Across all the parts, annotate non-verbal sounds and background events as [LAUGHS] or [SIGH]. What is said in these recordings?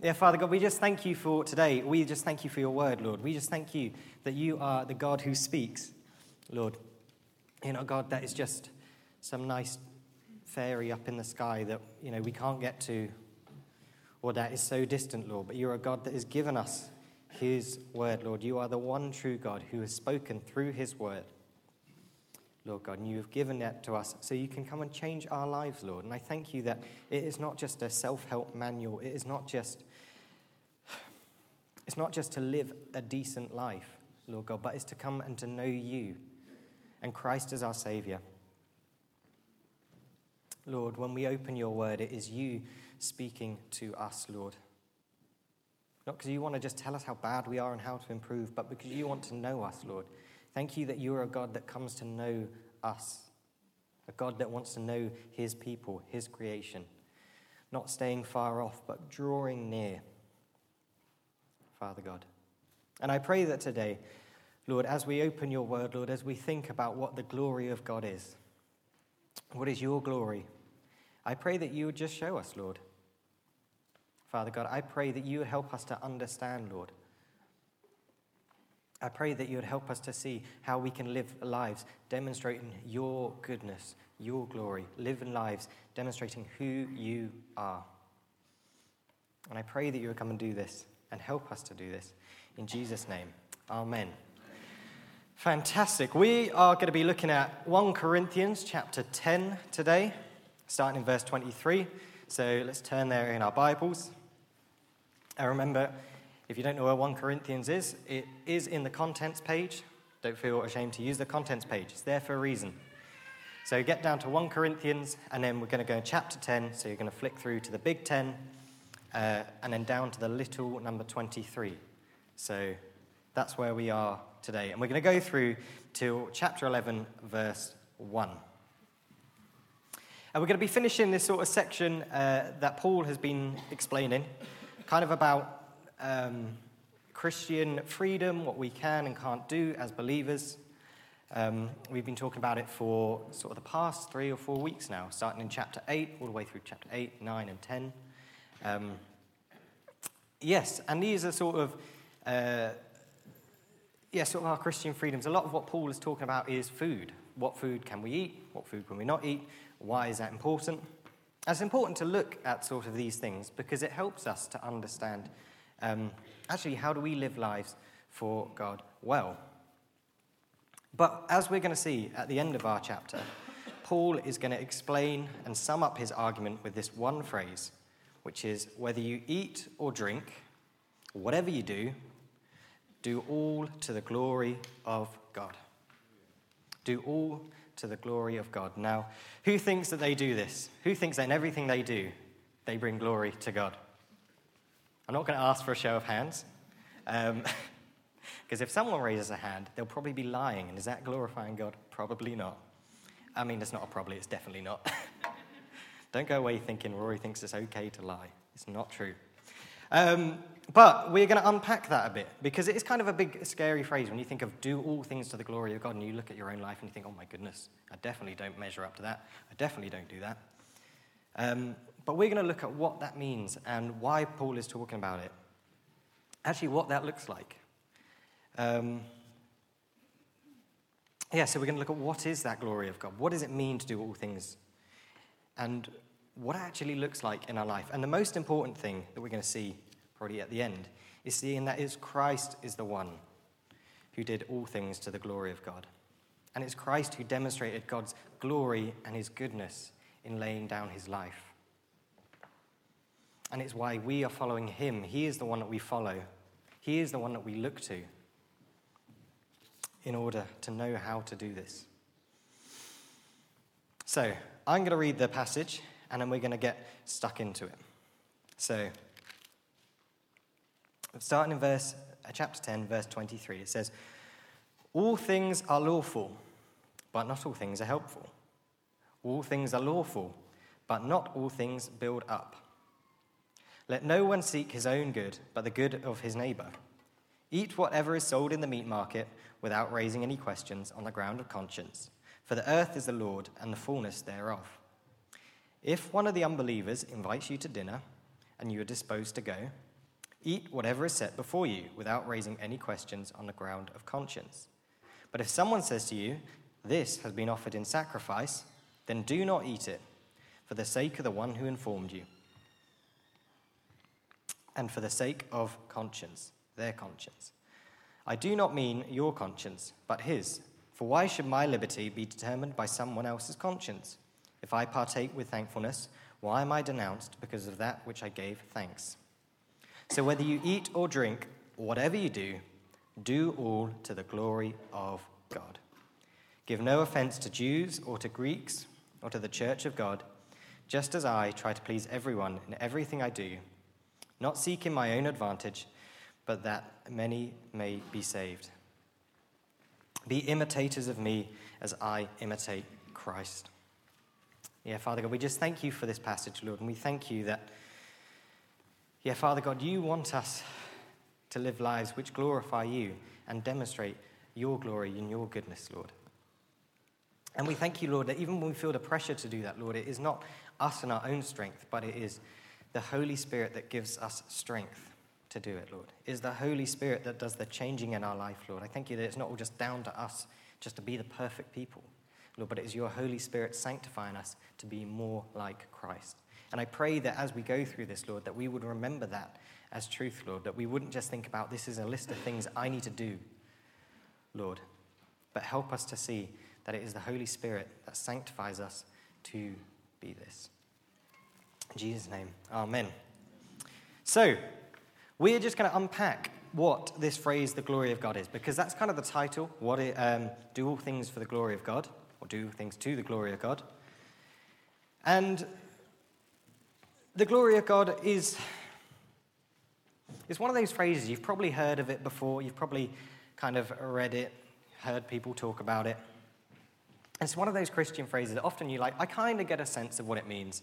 Yeah, Father God, we just thank you for today. We just thank you for your word, Lord. We just thank you that you are the God who speaks, Lord. You're not God that is just some nice fairy up in the sky that, you know, we can't get to or that is so distant, Lord, but you're a God that has given us his word, Lord. You are the one true God who has spoken through his word. Lord God, and you have given that to us so you can come and change our lives, Lord. And I thank you that it is not just a self help manual, it is not just it's not just to live a decent life, Lord God, but it's to come and to know you and Christ as our Savior. Lord, when we open your word, it is you speaking to us, Lord. Not because you want to just tell us how bad we are and how to improve, but because you want to know us, Lord. Thank you that you are a God that comes to know us, a God that wants to know his people, his creation, not staying far off, but drawing near. Father God. And I pray that today, Lord, as we open your word, Lord, as we think about what the glory of God is, what is your glory, I pray that you would just show us, Lord. Father God, I pray that you would help us to understand, Lord. I pray that you would help us to see how we can live lives demonstrating your goodness, your glory, living lives demonstrating who you are. And I pray that you would come and do this and help us to do this. In Jesus' name, amen. Fantastic. We are going to be looking at 1 Corinthians chapter 10 today, starting in verse 23. So let's turn there in our Bibles. And remember, if you don't know where 1 Corinthians is, it is in the contents page. Don't feel ashamed to use the contents page, it's there for a reason. So get down to 1 Corinthians, and then we're going to go chapter 10. So you're going to flick through to the big 10, uh, and then down to the little number 23. So that's where we are today. And we're going to go through till chapter 11, verse 1. And we're going to be finishing this sort of section uh, that Paul has been explaining, kind of about um, Christian freedom, what we can and can't do as believers. Um, we've been talking about it for sort of the past three or four weeks now, starting in chapter 8, all the way through chapter 8, 9, and 10. Um, yes, and these are sort of, uh, yeah, sort of our Christian freedoms. A lot of what Paul is talking about is food. What food can we eat? What food can we not eat? Why is that important? And it's important to look at sort of these things because it helps us to understand um, actually how do we live lives for God well. But as we're going to see at the end of our chapter, Paul is going to explain and sum up his argument with this one phrase which is whether you eat or drink, whatever you do, do all to the glory of God. Do all to the glory of God. Now, who thinks that they do this? Who thinks that in everything they do, they bring glory to God? I'm not going to ask for a show of hands. Because um, [LAUGHS] if someone raises a hand, they'll probably be lying. And is that glorifying God? Probably not. I mean, it's not a probably, it's definitely not. [LAUGHS] Don't go away thinking Rory thinks it's okay to lie. It's not true. Um, but we're going to unpack that a bit because it is kind of a big, scary phrase when you think of do all things to the glory of God and you look at your own life and you think, oh my goodness, I definitely don't measure up to that. I definitely don't do that. Um, but we're going to look at what that means and why Paul is talking about it. Actually, what that looks like. Um, yeah, so we're going to look at what is that glory of God? What does it mean to do all things and what it actually looks like in our life. And the most important thing that we're going to see probably at the end is seeing that is Christ is the one who did all things to the glory of God. And it's Christ who demonstrated God's glory and his goodness in laying down his life. And it's why we are following him. He is the one that we follow, he is the one that we look to in order to know how to do this. So, I'm going to read the passage and then we're going to get stuck into it. So, starting in verse, uh, chapter 10, verse 23, it says, All things are lawful, but not all things are helpful. All things are lawful, but not all things build up. Let no one seek his own good, but the good of his neighbor. Eat whatever is sold in the meat market without raising any questions on the ground of conscience for the earth is the Lord and the fullness thereof. If one of the unbelievers invites you to dinner and you are disposed to go, Eat whatever is set before you without raising any questions on the ground of conscience. But if someone says to you, This has been offered in sacrifice, then do not eat it, for the sake of the one who informed you, and for the sake of conscience, their conscience. I do not mean your conscience, but his. For why should my liberty be determined by someone else's conscience? If I partake with thankfulness, why am I denounced because of that which I gave thanks? So whether you eat or drink, or whatever you do, do all to the glory of God. Give no offense to Jews or to Greeks or to the church of God, just as I try to please everyone in everything I do, not seeking my own advantage, but that many may be saved. Be imitators of me as I imitate Christ. Yeah, Father God, we just thank you for this passage, Lord, and we thank you that yeah, Father God, you want us to live lives which glorify you and demonstrate your glory and your goodness, Lord. And we thank you, Lord, that even when we feel the pressure to do that, Lord, it is not us and our own strength, but it is the Holy Spirit that gives us strength to do it, Lord. Is the Holy Spirit that does the changing in our life, Lord. I thank you that it's not all just down to us just to be the perfect people, Lord, but it is your Holy Spirit sanctifying us to be more like Christ. And I pray that as we go through this, Lord, that we would remember that as truth, Lord, that we wouldn't just think about this is a list of things I need to do, Lord, but help us to see that it is the Holy Spirit that sanctifies us to be this. In Jesus' name, Amen. So, we're just going to unpack what this phrase, the glory of God, is, because that's kind of the title. What it, um, do all things for the glory of God, or do things to the glory of God. And the glory of God is, is one of those phrases, you've probably heard of it before, you've probably kind of read it, heard people talk about it. It's one of those Christian phrases that often you like, I kind of get a sense of what it means,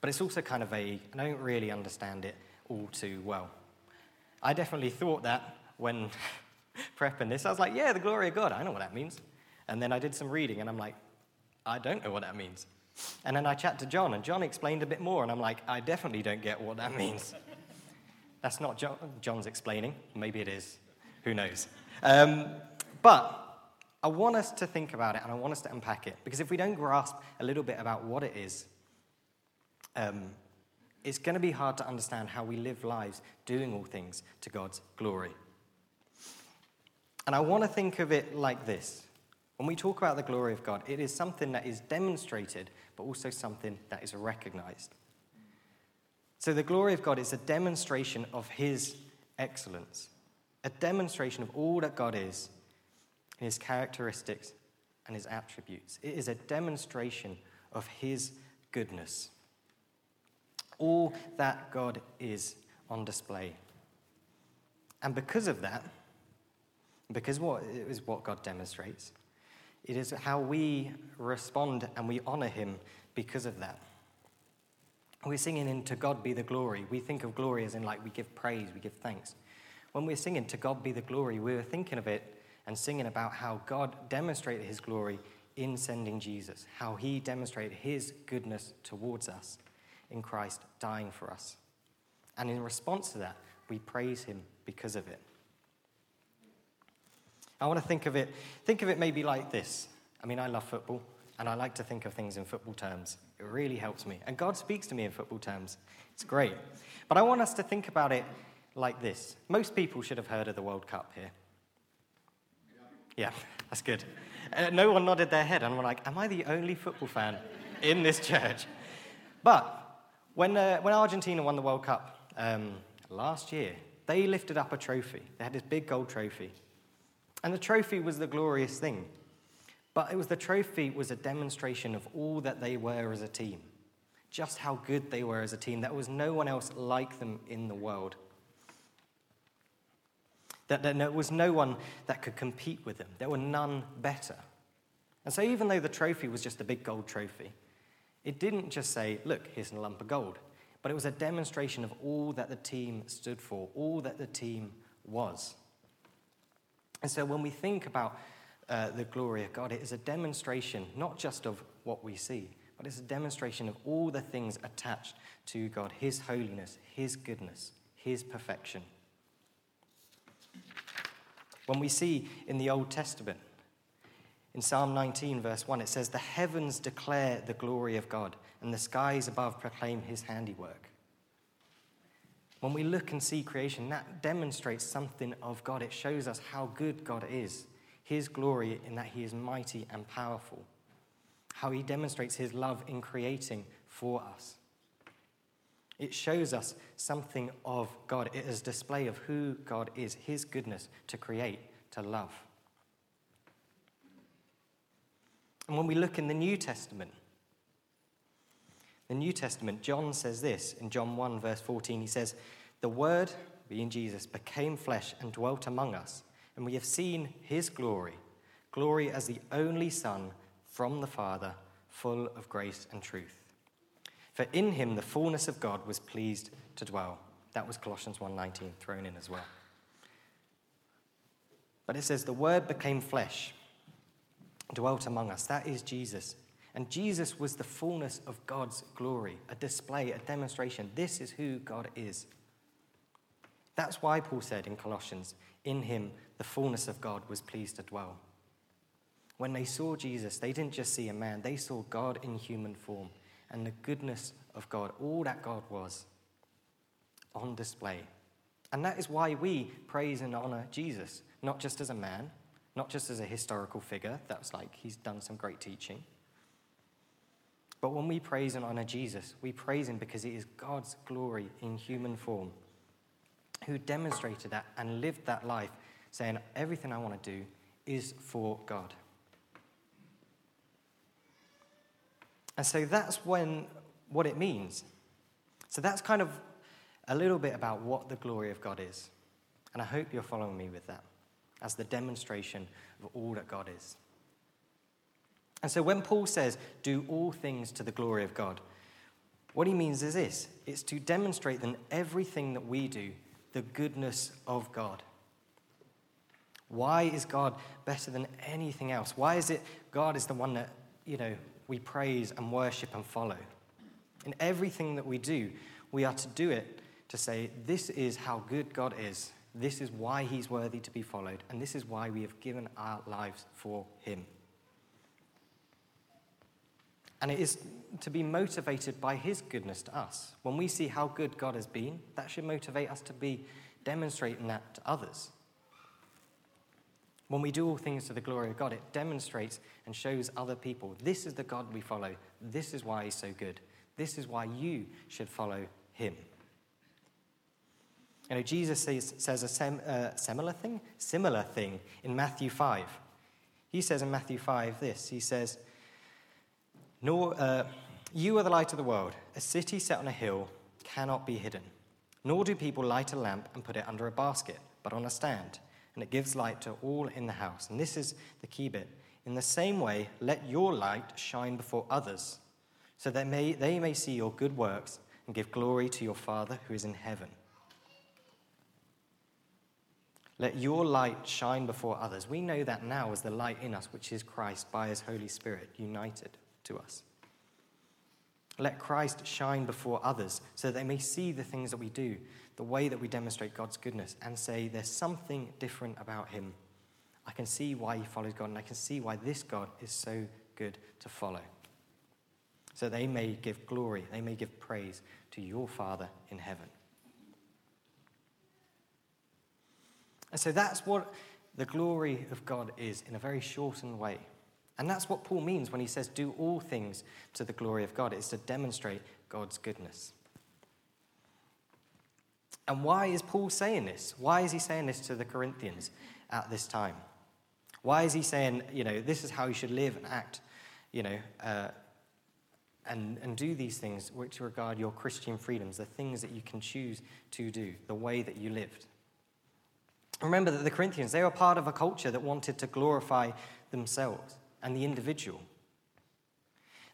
but it's also kind of vague, and I don't really understand it all too well. I definitely thought that when [LAUGHS] prepping this. I was like, yeah, the glory of God, I know what that means. And then I did some reading, and I'm like, I don't know what that means. And then I chat to John, and John explained a bit more, and I'm like, I definitely don't get what that [LAUGHS] means. That's not John, John's explaining. Maybe it is. Who knows? Um, but I want us to think about it and I want us to unpack it because if we don't grasp a little bit about what it is, um, it's going to be hard to understand how we live lives doing all things to God's glory. And I want to think of it like this when we talk about the glory of God, it is something that is demonstrated, but also something that is recognized. So the glory of God is a demonstration of His excellence, a demonstration of all that God is, His characteristics and His attributes. It is a demonstration of His goodness. All that God is on display. And because of that, because what is what God demonstrates, it is how we respond and we honor him because of that. We're singing in To God Be the Glory. We think of glory as in like we give praise, we give thanks. When we're singing To God Be the Glory, we're thinking of it and singing about how God demonstrated his glory in sending Jesus, how he demonstrated his goodness towards us in Christ dying for us. And in response to that, we praise him because of it. I want to think of it, think of it maybe like this. I mean, I love football, and I like to think of things in football terms. It really helps me. And God speaks to me in football terms. It's great. But I want us to think about it like this. Most people should have heard of the World Cup here. Yeah, that's good. Uh, no one nodded their head, and I'm like, am I the only football fan in this church? But when, uh, when Argentina won the World Cup um, last year, they lifted up a trophy. They had this big gold trophy. And the trophy was the glorious thing. But it was the trophy was a demonstration of all that they were as a team. Just how good they were as a team. There was no one else like them in the world. That there was no one that could compete with them. There were none better. And so, even though the trophy was just a big gold trophy, it didn't just say, look, here's a lump of gold, but it was a demonstration of all that the team stood for, all that the team was. And so when we think about uh, the glory of God, it is a demonstration not just of what we see, but it's a demonstration of all the things attached to God His holiness, His goodness, his perfection. When we see in the Old Testament, in Psalm 19, verse 1, it says, The heavens declare the glory of God, and the skies above proclaim his handiwork. When we look and see creation, that demonstrates something of God. It shows us how good God is, his glory in that he is mighty and powerful, how he demonstrates his love in creating for us. It shows us something of God. It is a display of who God is, his goodness to create, to love. And when we look in the New Testament, the New Testament, John says this in John 1, verse 14. He says, The Word, being Jesus, became flesh and dwelt among us, and we have seen his glory glory as the only Son from the Father, full of grace and truth. For in him the fullness of God was pleased to dwell. That was Colossians 1:19 thrown in as well. But it says the word became flesh, dwelt among us. That is Jesus. And Jesus was the fullness of God's glory, a display, a demonstration. This is who God is. That's why Paul said in Colossians, in him the fullness of God was pleased to dwell. When they saw Jesus, they didn't just see a man, they saw God in human form and the goodness of God, all that God was, on display. And that is why we praise and honor Jesus, not just as a man, not just as a historical figure, that's like he's done some great teaching. But when we praise and honor Jesus, we praise him because he is God's glory in human form, who demonstrated that and lived that life, saying, Everything I want to do is for God. And so that's when what it means. So that's kind of a little bit about what the glory of God is. And I hope you're following me with that as the demonstration of all that God is. And so when Paul says, do all things to the glory of God, what he means is this it's to demonstrate in everything that we do, the goodness of God. Why is God better than anything else? Why is it God is the one that, you know, we praise and worship and follow. In everything that we do, we are to do it to say, This is how good God is. This is why he's worthy to be followed. And this is why we have given our lives for him. And it is to be motivated by his goodness to us. When we see how good God has been, that should motivate us to be demonstrating that to others. When we do all things to the glory of God, it demonstrates and shows other people this is the God we follow. This is why he's so good. This is why you should follow him. You know, Jesus says, says a sem, uh, similar thing, similar thing in Matthew 5. He says in Matthew 5 this He says, Nor, uh, You are the light of the world. A city set on a hill cannot be hidden. Nor do people light a lamp and put it under a basket, but on a stand and it gives light to all in the house. And this is the key bit. In the same way, let your light shine before others, so that may, they may see your good works and give glory to your Father who is in heaven. Let your light shine before others. We know that now as the light in us, which is Christ by his Holy Spirit united to us. Let Christ shine before others so that they may see the things that we do, the way that we demonstrate God's goodness, and say, There's something different about him. I can see why he follows God, and I can see why this God is so good to follow. So they may give glory, they may give praise to your Father in heaven. And so that's what the glory of God is in a very shortened way. And that's what Paul means when he says, do all things to the glory of God. It's to demonstrate God's goodness. And why is Paul saying this? Why is he saying this to the Corinthians at this time? Why is he saying, you know, this is how you should live and act, you know, uh, and, and do these things which regard your Christian freedoms, the things that you can choose to do, the way that you lived? Remember that the Corinthians, they were part of a culture that wanted to glorify themselves and the individual.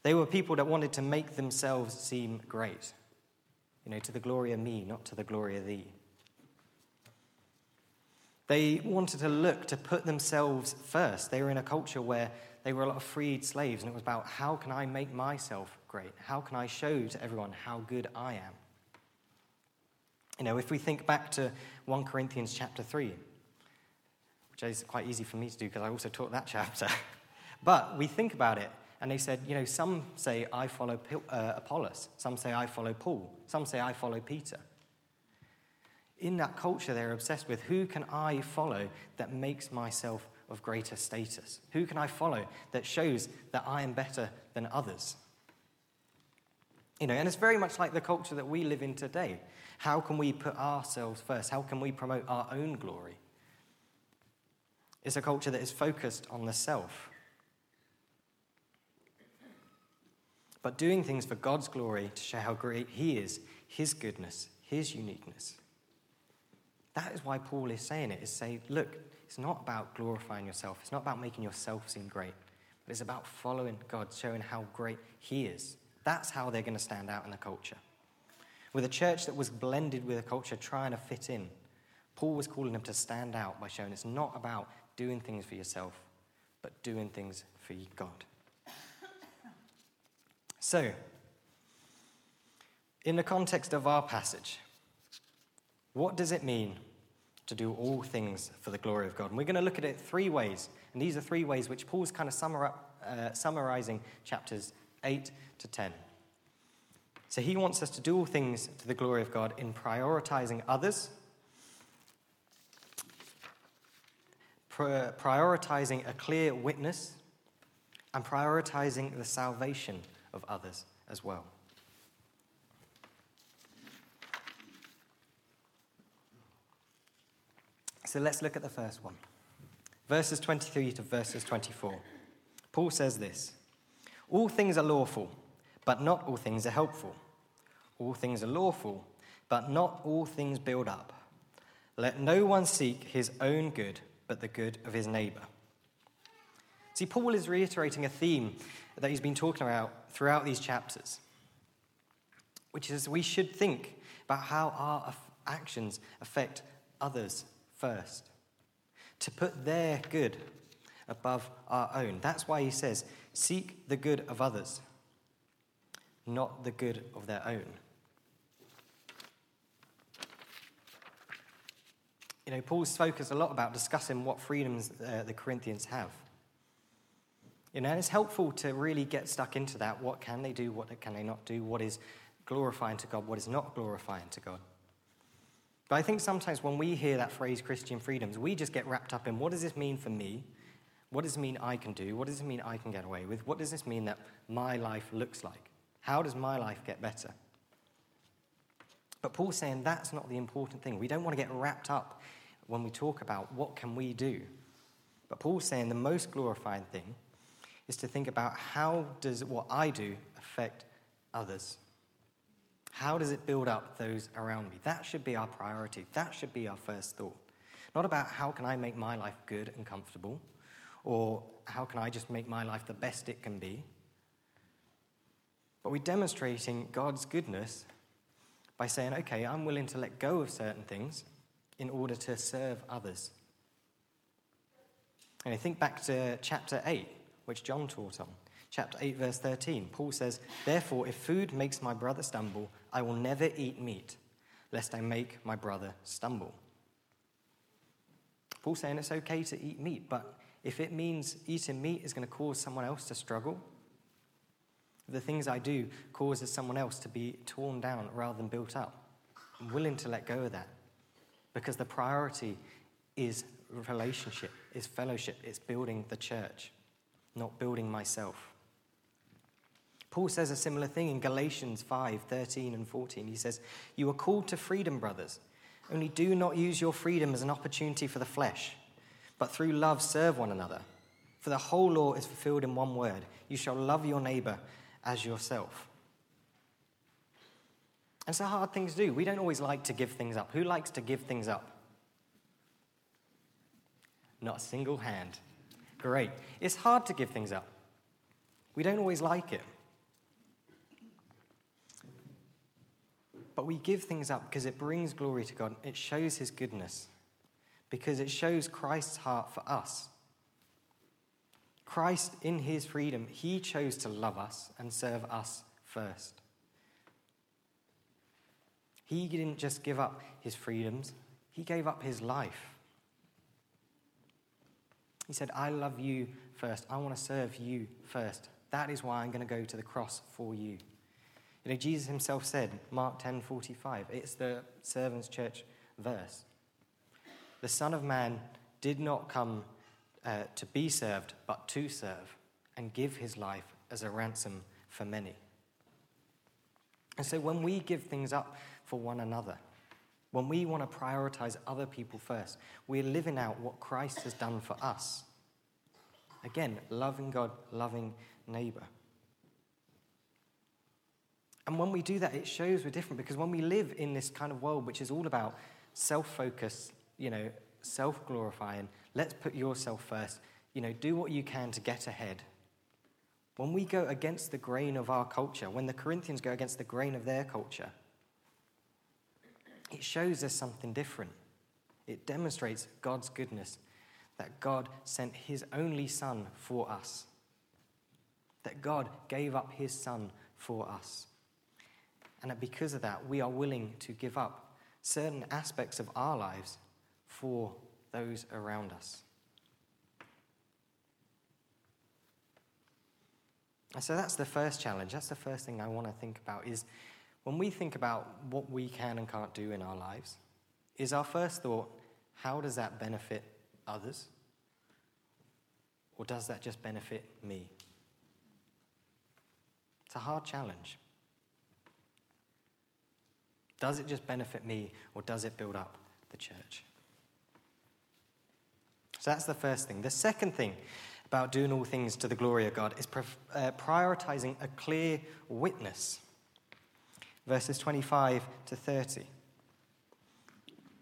They were people that wanted to make themselves seem great. You know, to the glory of me, not to the glory of thee. They wanted to look to put themselves first. They were in a culture where they were a lot of freed slaves, and it was about how can I make myself great? How can I show to everyone how good I am? You know, if we think back to 1 Corinthians chapter 3, which is quite easy for me to do because I also taught that [LAUGHS] chapter. but we think about it, and they said, you know, some say, I follow uh, Apollos, some say, I follow Paul, some say, I follow Peter. In that culture, they're obsessed with who can I follow that makes myself of greater status? Who can I follow that shows that I am better than others? You know, and it's very much like the culture that we live in today. How can we put ourselves first? How can we promote our own glory? It's a culture that is focused on the self. But doing things for God's glory to show how great He is, His goodness, His uniqueness. That is why Paul is saying it, is saying, look, it's not about glorifying yourself. It's not about making yourself seem great. But it's about following God, showing how great He is. That's how they're going to stand out in the culture. With a church that was blended with a culture trying to fit in, Paul was calling them to stand out by showing it's not about doing things for yourself, but doing things for God. So, in the context of our passage, what does it mean to do all things for the glory of God? And we're going to look at it three ways. And these are three ways which Paul's kind of summar uh, summarizing chapters 8 to 10. So he wants us to do all things to the glory of God in prioritizing others prioritizing a clear witness, and prioritizing the salvation of others as well. So let's look at the first one. Verses 23 to verses 24. Paul says this All things are lawful, but not all things are helpful. All things are lawful, but not all things build up. Let no one seek his own good but the good of his neighbor. See, Paul is reiterating a theme that he's been talking about throughout these chapters, which is we should think about how our actions affect others first, to put their good above our own. That's why he says, Seek the good of others, not the good of their own. you know, Paul's focused a lot about discussing what freedoms uh, the Corinthians have. You know, and it's helpful to really get stuck into that. What can they do? What can they not do? What is glorifying to God? What is not glorifying to God? But I think sometimes when we hear that phrase Christian freedoms, we just get wrapped up in what does this mean for me? What does it mean I can do? What does it mean I can get away with? What does this mean that my life looks like? How does my life get better? But Paul's saying that's not the important thing. We don't want to get wrapped up when we talk about what can we do. But Paul's saying the most glorifying thing is to think about how does what I do affect others? How does it build up those around me? That should be our priority. That should be our first thought. Not about how can I make my life good and comfortable, or how can I just make my life the best it can be. But we're demonstrating God's goodness by saying, okay, I'm willing to let go of certain things in order to serve others. And I think back to chapter 8, which John taught on. Chapter 8, verse 13, Paul says, Therefore, if food makes my brother stumble, I will never eat meat, lest I make my brother stumble. Paul's saying it's okay to eat meat, but if it means eating meat is going to cause someone else to struggle, the things I do causes someone else to be torn down rather than built up, I'm willing to let go of that because the priority is relationship, is fellowship, it's building the church, not building myself. Paul says a similar thing in Galatians 5 13 and 14. He says, You are called to freedom, brothers. Only do not use your freedom as an opportunity for the flesh, but through love serve one another. For the whole law is fulfilled in one word you shall love your neighbor as yourself. And it's a hard thing to do. We don't always like to give things up. Who likes to give things up? Not a single hand. Great. It's hard to give things up. We don't always like it. But we give things up because it brings glory to God. It shows His goodness, because it shows Christ's heart for us. Christ, in His freedom, He chose to love us and serve us first. He didn't just give up his freedoms, he gave up his life. He said, I love you first. I want to serve you first. That is why I'm going to go to the cross for you. You know, Jesus himself said, Mark 10 45, it's the servants' church verse. The Son of Man did not come uh, to be served, but to serve and give his life as a ransom for many. And so when we give things up for one another, when we want to prioritize other people first, we're living out what Christ has done for us. Again, loving God, loving neighbor. And when we do that, it shows we're different because when we live in this kind of world which is all about self focus, you know, self glorifying, let's put yourself first, you know, do what you can to get ahead. When we go against the grain of our culture, when the Corinthians go against the grain of their culture, it shows us something different. It demonstrates God's goodness, that God sent his only Son for us, that God gave up his Son for us. And that because of that, we are willing to give up certain aspects of our lives for those around us. And so that's the first challenge. That's the first thing I want to think about is when we think about what we can and can't do in our lives, is our first thought, how does that benefit others? Or does that just benefit me? It's a hard challenge. Does it just benefit me or does it build up the church? So that's the first thing. The second thing about doing all things to the glory of God is uh, prioritizing a clear witness verses 25 to 30.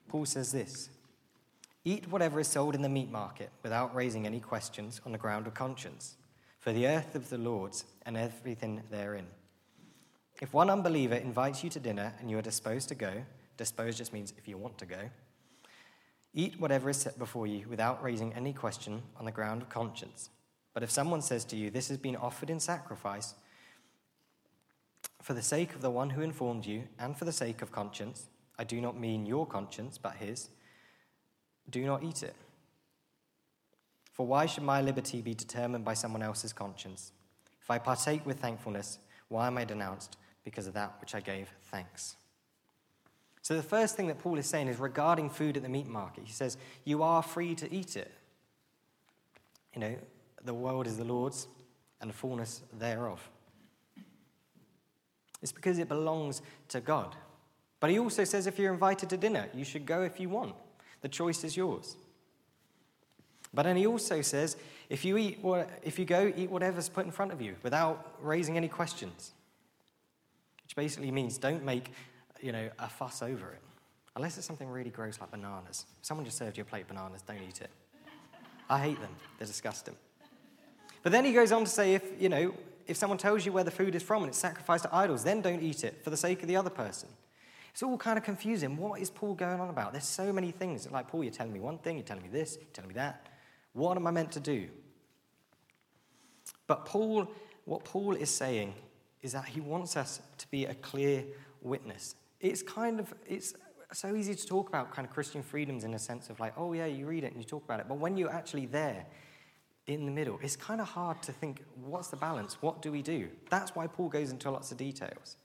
Paul says this Eat whatever is sold in the meat market without raising any questions on the ground of conscience, for the earth of the Lord's and everything therein. If one unbeliever invites you to dinner and you are disposed to go, disposed just means if you want to go, eat whatever is set before you without raising any question on the ground of conscience. But if someone says to you, This has been offered in sacrifice, for the sake of the one who informed you, and for the sake of conscience, I do not mean your conscience, but his, do not eat it. For why should my liberty be determined by someone else's conscience? If I partake with thankfulness, why am I denounced? Because of that which I gave thanks. So, the first thing that Paul is saying is regarding food at the meat market. He says, You are free to eat it. You know, the world is the Lord's and the fullness thereof. It's because it belongs to God. But he also says if you're invited to dinner, you should go if you want. The choice is yours. But then he also says if you, eat, if you go, eat whatever's put in front of you without raising any questions. Which basically means don't make you know, a fuss over it. Unless it's something really gross like bananas. If someone just served you a plate of bananas, don't eat it. I hate them, they're disgusting. But then he goes on to say if, you know, if someone tells you where the food is from and it's sacrificed to idols, then don't eat it for the sake of the other person. It's all kind of confusing. What is Paul going on about? There's so many things. Like, Paul, you're telling me one thing, you're telling me this, you're telling me that. What am I meant to do? But Paul, what Paul is saying is that he wants us to be a clear witness. It's kind of, it's so easy to talk about kind of Christian freedoms in a sense of like, oh yeah, you read it and you talk about it. But when you're actually there, in the middle. It's kind of hard to think what's the balance? What do we do? That's why Paul goes into lots of details.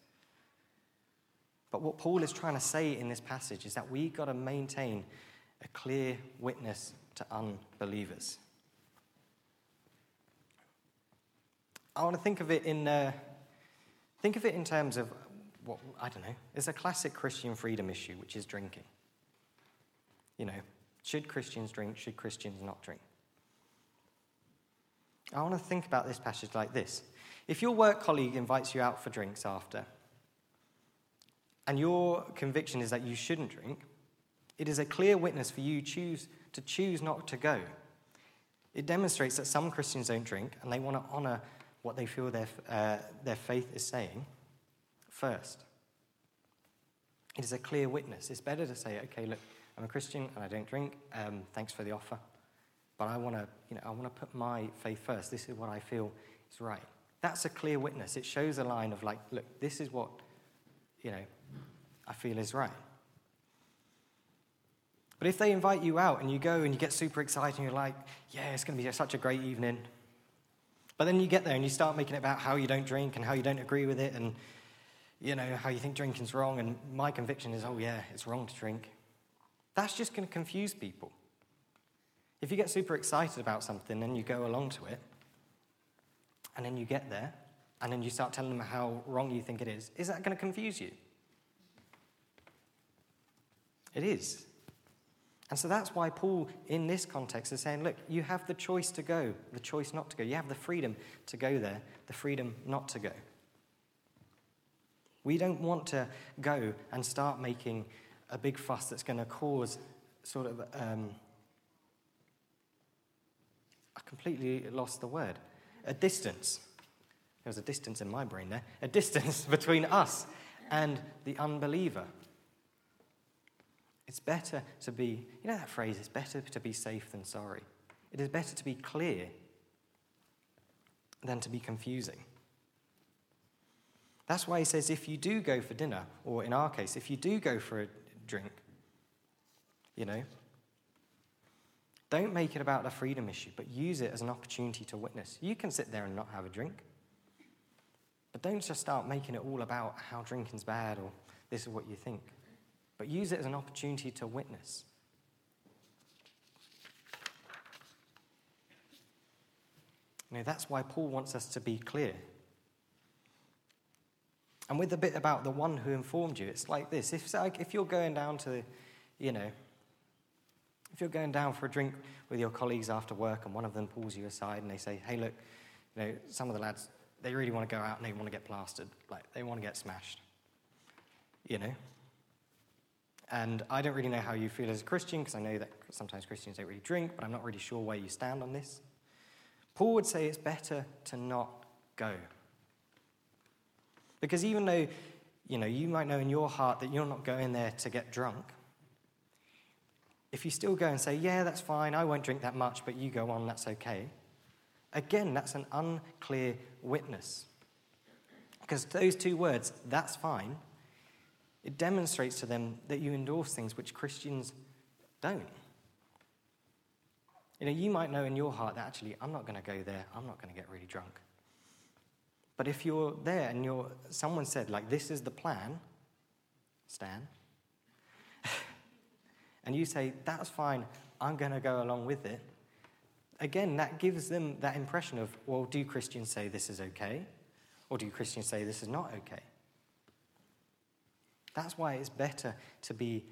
But what Paul is trying to say in this passage is that we've got to maintain a clear witness to unbelievers. I want to think of it in uh, think of it in terms of what I don't know. It's a classic Christian freedom issue, which is drinking. You know, should Christians drink? Should Christians not drink? I want to think about this passage like this. If your work colleague invites you out for drinks after, and your conviction is that you shouldn't drink, it is a clear witness for you choose, to choose not to go. It demonstrates that some Christians don't drink and they want to honor what they feel their, uh, their faith is saying first. It is a clear witness. It's better to say, okay, look, I'm a Christian and I don't drink. Um, thanks for the offer but I want to, you know, I want to put my faith first. This is what I feel is right. That's a clear witness. It shows a line of like, look, this is what, you know, I feel is right. But if they invite you out and you go and you get super excited and you're like, yeah, it's going to be such a great evening. But then you get there and you start making it about how you don't drink and how you don't agree with it and, you know, how you think drinking's wrong. And my conviction is, oh, yeah, it's wrong to drink. That's just going to confuse people. If you get super excited about something and you go along to it, and then you get there, and then you start telling them how wrong you think it is, is that going to confuse you? It is. And so that's why Paul, in this context, is saying, look, you have the choice to go, the choice not to go. You have the freedom to go there, the freedom not to go. We don't want to go and start making a big fuss that's going to cause sort of. Um, I completely lost the word. A distance. There was a distance in my brain there. A distance [LAUGHS] between us and the unbeliever. It's better to be, you know that phrase, it's better to be safe than sorry. It is better to be clear than to be confusing. That's why he says if you do go for dinner, or in our case, if you do go for a drink, you know, don't make it about the freedom issue, but use it as an opportunity to witness. You can sit there and not have a drink, but don't just start making it all about how drinking's bad or this is what you think but use it as an opportunity to witness. You know, that's why Paul wants us to be clear. And with the bit about the one who informed you, it's like this. If, like, if you're going down to, you know, if you're going down for a drink with your colleagues after work and one of them pulls you aside and they say, hey, look, you know, some of the lads, they really want to go out and they want to get plastered. Like, they want to get smashed. You know? And I don't really know how you feel as a Christian, because I know that sometimes Christians don't really drink, but I'm not really sure where you stand on this. Paul would say it's better to not go. Because even though, you know, you might know in your heart that you're not going there to get drunk, if you still go and say, yeah, that's fine, I won't drink that much, but you go on, that's okay, again, that's an unclear witness. Because those two words, that's fine, it demonstrates to them that you endorse things which Christians don't. You know, you might know in your heart that actually, I'm not going to go there, I'm not going to get really drunk. But if you're there and you're, someone said, like, this is the plan, Stan, [LAUGHS] and you say, that's fine, I'm going to go along with it, again, that gives them that impression of, well, do Christians say this is okay? Or do Christians say this is not okay? That's why it's better to be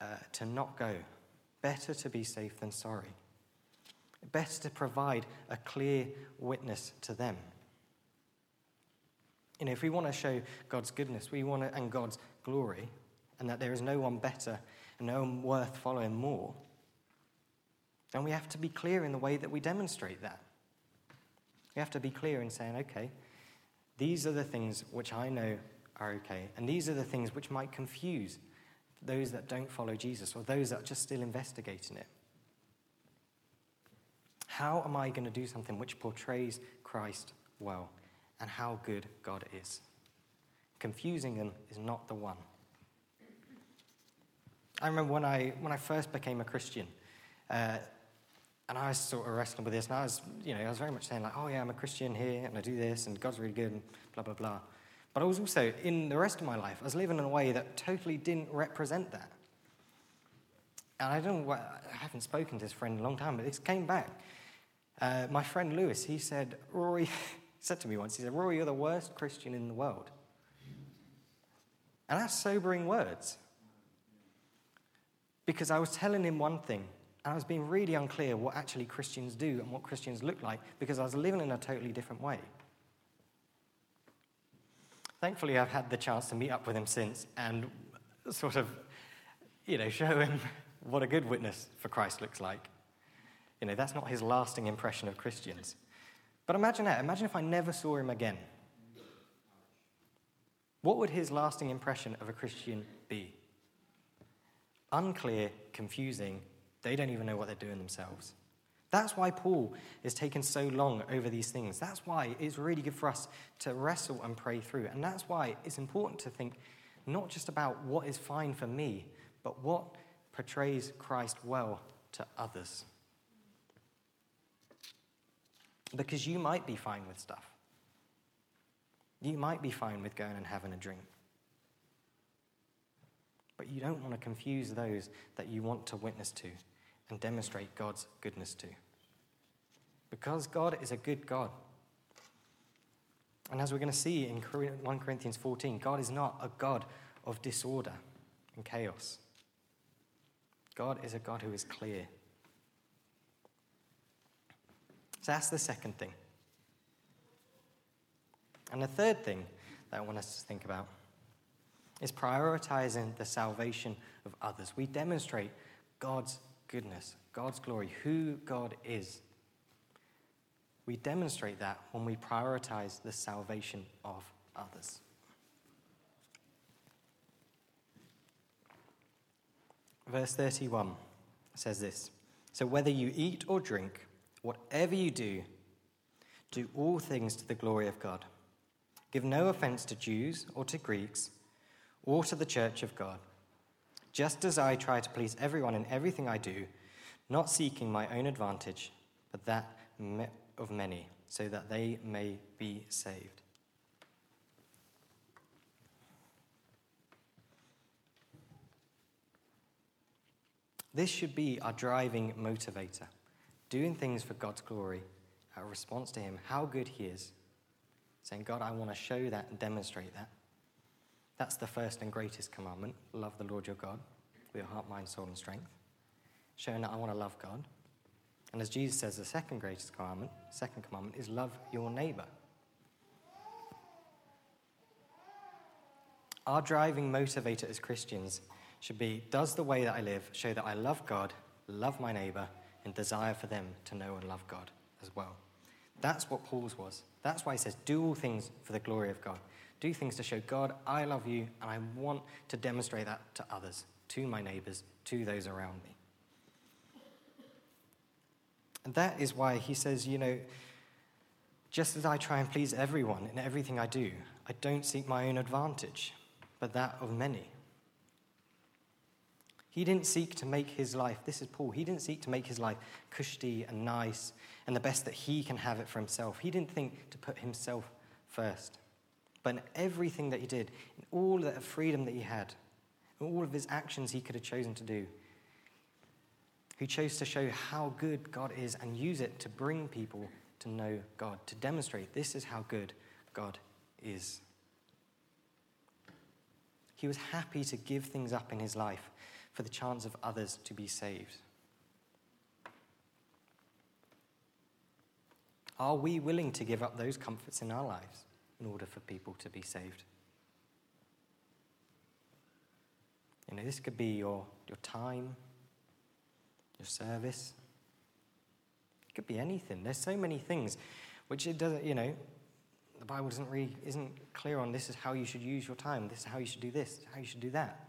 uh, to not go. Better to be safe than sorry. Better to provide a clear witness to them. You know, if we want to show God's goodness, we want to, and God's glory, and that there is no one better and no one worth following more, then we have to be clear in the way that we demonstrate that. We have to be clear in saying, okay, these are the things which I know are okay. And these are the things which might confuse those that don't follow Jesus or those that are just still investigating it. How am I going to do something which portrays Christ well and how good God is? Confusing them is not the one. I remember when I, when I first became a Christian, uh, and I was sort of wrestling with this, and I was, you know, I was very much saying like, oh yeah, I'm a Christian here, and I do this, and God's really good, and blah, blah, blah. But I was also, in the rest of my life, I was living in a way that totally didn't represent that. And I don't know I haven't spoken to this friend in a long time, but this came back. Uh, my friend Lewis, he said, Rory, said to me once, he said, Rory, you're the worst Christian in the world. And that's sobering words. Because I was telling him one thing, and I was being really unclear what actually Christians do and what Christians look like, because I was living in a totally different way. Thankfully, I've had the chance to meet up with him since and sort of, you know, show him what a good witness for Christ looks like. You know, that's not his lasting impression of Christians. But imagine that. Imagine if I never saw him again. What would his lasting impression of a Christian be? Unclear, confusing, they don't even know what they're doing themselves. That's why Paul is taking so long over these things. That's why it's really good for us to wrestle and pray through. And that's why it's important to think not just about what is fine for me, but what portrays Christ well to others. Because you might be fine with stuff. You might be fine with going and having a drink. But you don't want to confuse those that you want to witness to and demonstrate God's goodness to. Because God is a good God. And as we're going to see in 1 Corinthians 14, God is not a God of disorder and chaos. God is a God who is clear. So that's the second thing. And the third thing that I want us to think about is prioritizing the salvation of others. We demonstrate God's goodness, God's glory, who God is. We demonstrate that when we prioritize the salvation of others. Verse 31 says this So whether you eat or drink, whatever you do, do all things to the glory of God. Give no offense to Jews or to Greeks or to the church of God, just as I try to please everyone in everything I do, not seeking my own advantage, but that of many, so that they may be saved. This should be our driving motivator, doing things for God's glory, our response to Him, how good He is. Saying, God, I want to show that and demonstrate that. That's the first and greatest commandment love the Lord your God with your heart, mind, soul, and strength. Showing that I want to love God. And as Jesus says, the second greatest commandment, second commandment, is love your neighbor. Our driving motivator as Christians should be Does the way that I live show that I love God, love my neighbor, and desire for them to know and love God as well? That's what Paul's was. That's why he says, Do all things for the glory of God. Do things to show God, I love you, and I want to demonstrate that to others, to my neighbors, to those around me. And that is why he says, you know, just as I try and please everyone in everything I do, I don't seek my own advantage, but that of many. He didn't seek to make his life, this is Paul, he didn't seek to make his life cushy and nice and the best that he can have it for himself. He didn't think to put himself first. But in everything that he did, in all the freedom that he had, in all of his actions he could have chosen to do, he chose to show how good God is and use it to bring people to know God, to demonstrate this is how good God is. He was happy to give things up in his life for the chance of others to be saved? Are we willing to give up those comforts in our lives in order for people to be saved? You know, this could be your, your time, your service. It could be anything. There's so many things which it doesn't, you know, the Bible doesn't really, isn't clear on this is how you should use your time, this is how you should do this, how you should do that.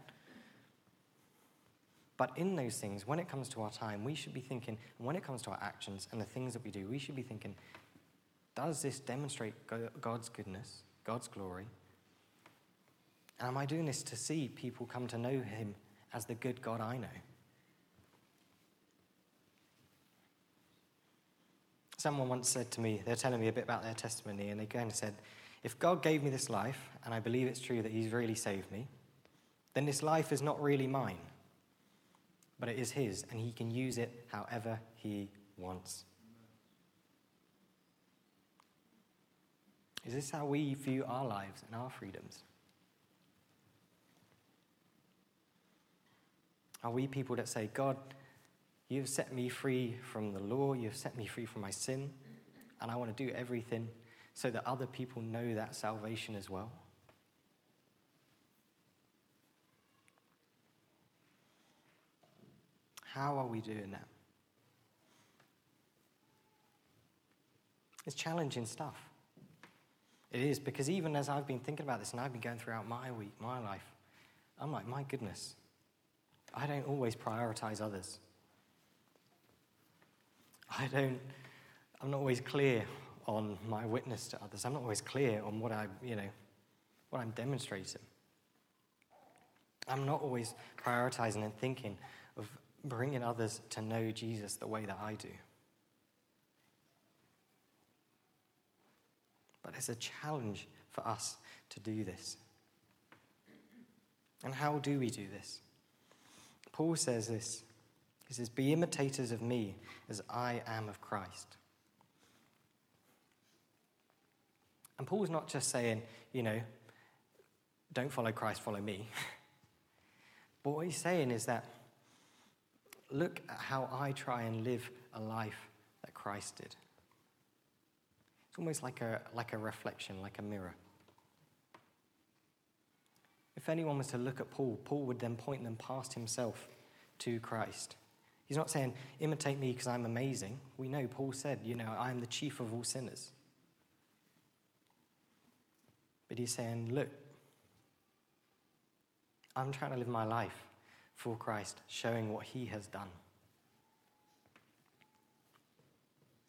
But in those things, when it comes to our time, we should be thinking, when it comes to our actions and the things that we do, we should be thinking, does this demonstrate God's goodness, God's glory? And am I doing this to see people come to know Him as the good God I know? Someone once said to me, they're telling me a bit about their testimony, and they kind of said, if God gave me this life, and I believe it's true that He's really saved me, then this life is not really mine but it is His, and He can use it however He wants. Is this how we view our lives and our freedoms? Are we people that say, God, you've set me free from the law, you've set me free from my sin, and I want to do everything so that other people know that salvation as well? How are we doing that? It's challenging stuff. It is, because even as I've been thinking about this and I've been going throughout my week, my life, I'm like, my goodness, I don't always prioritize others. I don't, I'm not always clear on my witness to others. I'm not always clear on what I, you know, what I'm demonstrating. I'm not always prioritizing and thinking bringing others to know Jesus the way that I do. But it's a challenge for us to do this. And how do we do this? Paul says this He says, Be imitators of me as I am of Christ. And Paul's not just saying, you know, don't follow Christ, follow me. [LAUGHS] but what he's saying is that look at how I try and live a life that Christ did. It's almost like a, like a reflection, like a mirror. If anyone was to look at Paul, Paul would then point them past himself to Christ. He's not saying, imitate me because I'm amazing. We know Paul said, you know, I am the chief of all sinners. But he's saying, look, I'm trying to live my life for Christ, showing what he has done.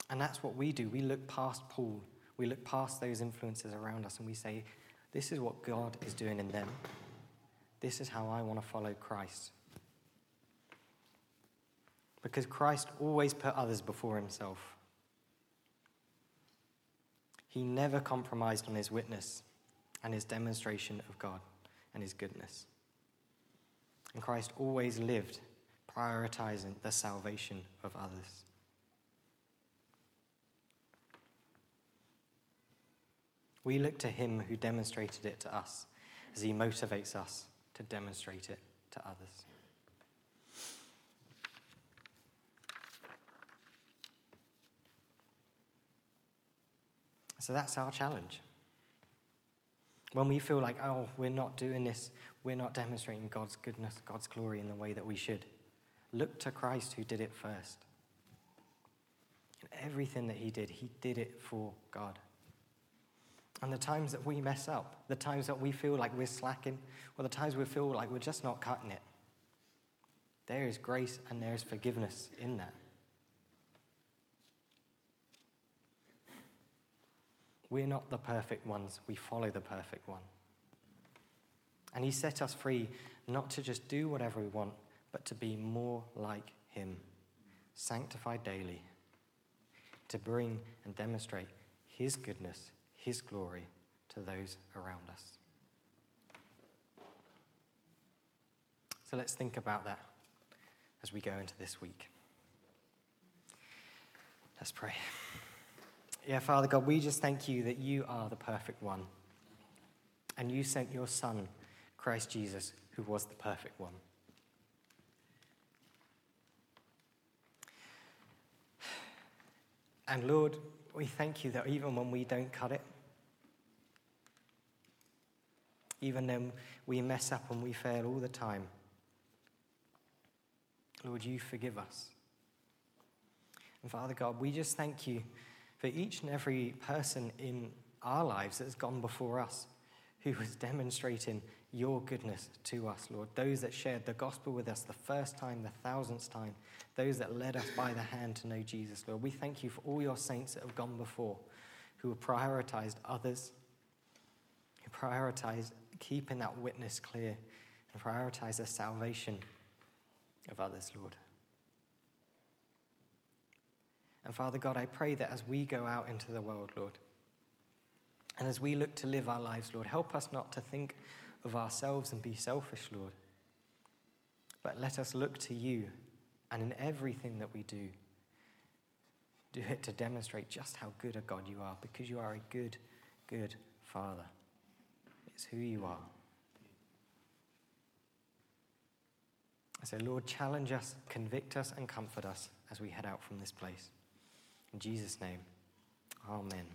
And that's what we do. We look past Paul, we look past those influences around us, and we say, This is what God is doing in them. This is how I want to follow Christ. Because Christ always put others before himself. He never compromised on his witness and his demonstration of God and his goodness. And Christ always lived prioritizing the salvation of others. We look to him who demonstrated it to us as he motivates us to demonstrate it to others. So that's our challenge. When we feel like, oh, we're not doing this, we're not demonstrating God's goodness, God's glory in the way that we should, look to Christ who did it first. everything that he did, he did it for God. And the times that we mess up, the times that we feel like we're slacking, or the times we feel like we're just not cutting it, there is grace and there is forgiveness in that. We're not the perfect ones, we follow the perfect one. And He set us free not to just do whatever we want, but to be more like Him, sanctified daily, to bring and demonstrate His goodness, his glory to those around us. So let's think about that as we go into this week. Let's pray. Yeah, Father God, we just thank you that you are the perfect one. And you sent your Son, Christ Jesus, who was the perfect one. And Lord, we thank you that even when we don't cut it, even then we mess up and we fail all the time. Lord, you forgive us. And Father God, we just thank you for each and every person in our lives that's gone before us who was demonstrating your goodness to us, Lord. Those that shared the gospel with us the first time, the thousandth time, those that led us by the hand to know Jesus, Lord. We thank you for all your saints that have gone before, who have prioritized others, who prioritized keeping that witness clear and prioritize the salvation of others, Lord. And Father God, I pray that as we go out into the world, Lord, and as we look to live our lives, Lord, help us not to think of ourselves and be selfish, Lord, but let us look to you and in everything that we do, do it to demonstrate just how good a God you are because you are a good, good Father. It's who you are. Say, Lord, challenge us, convict us, and comfort us as we head out from this place. In Jesus' name, amen.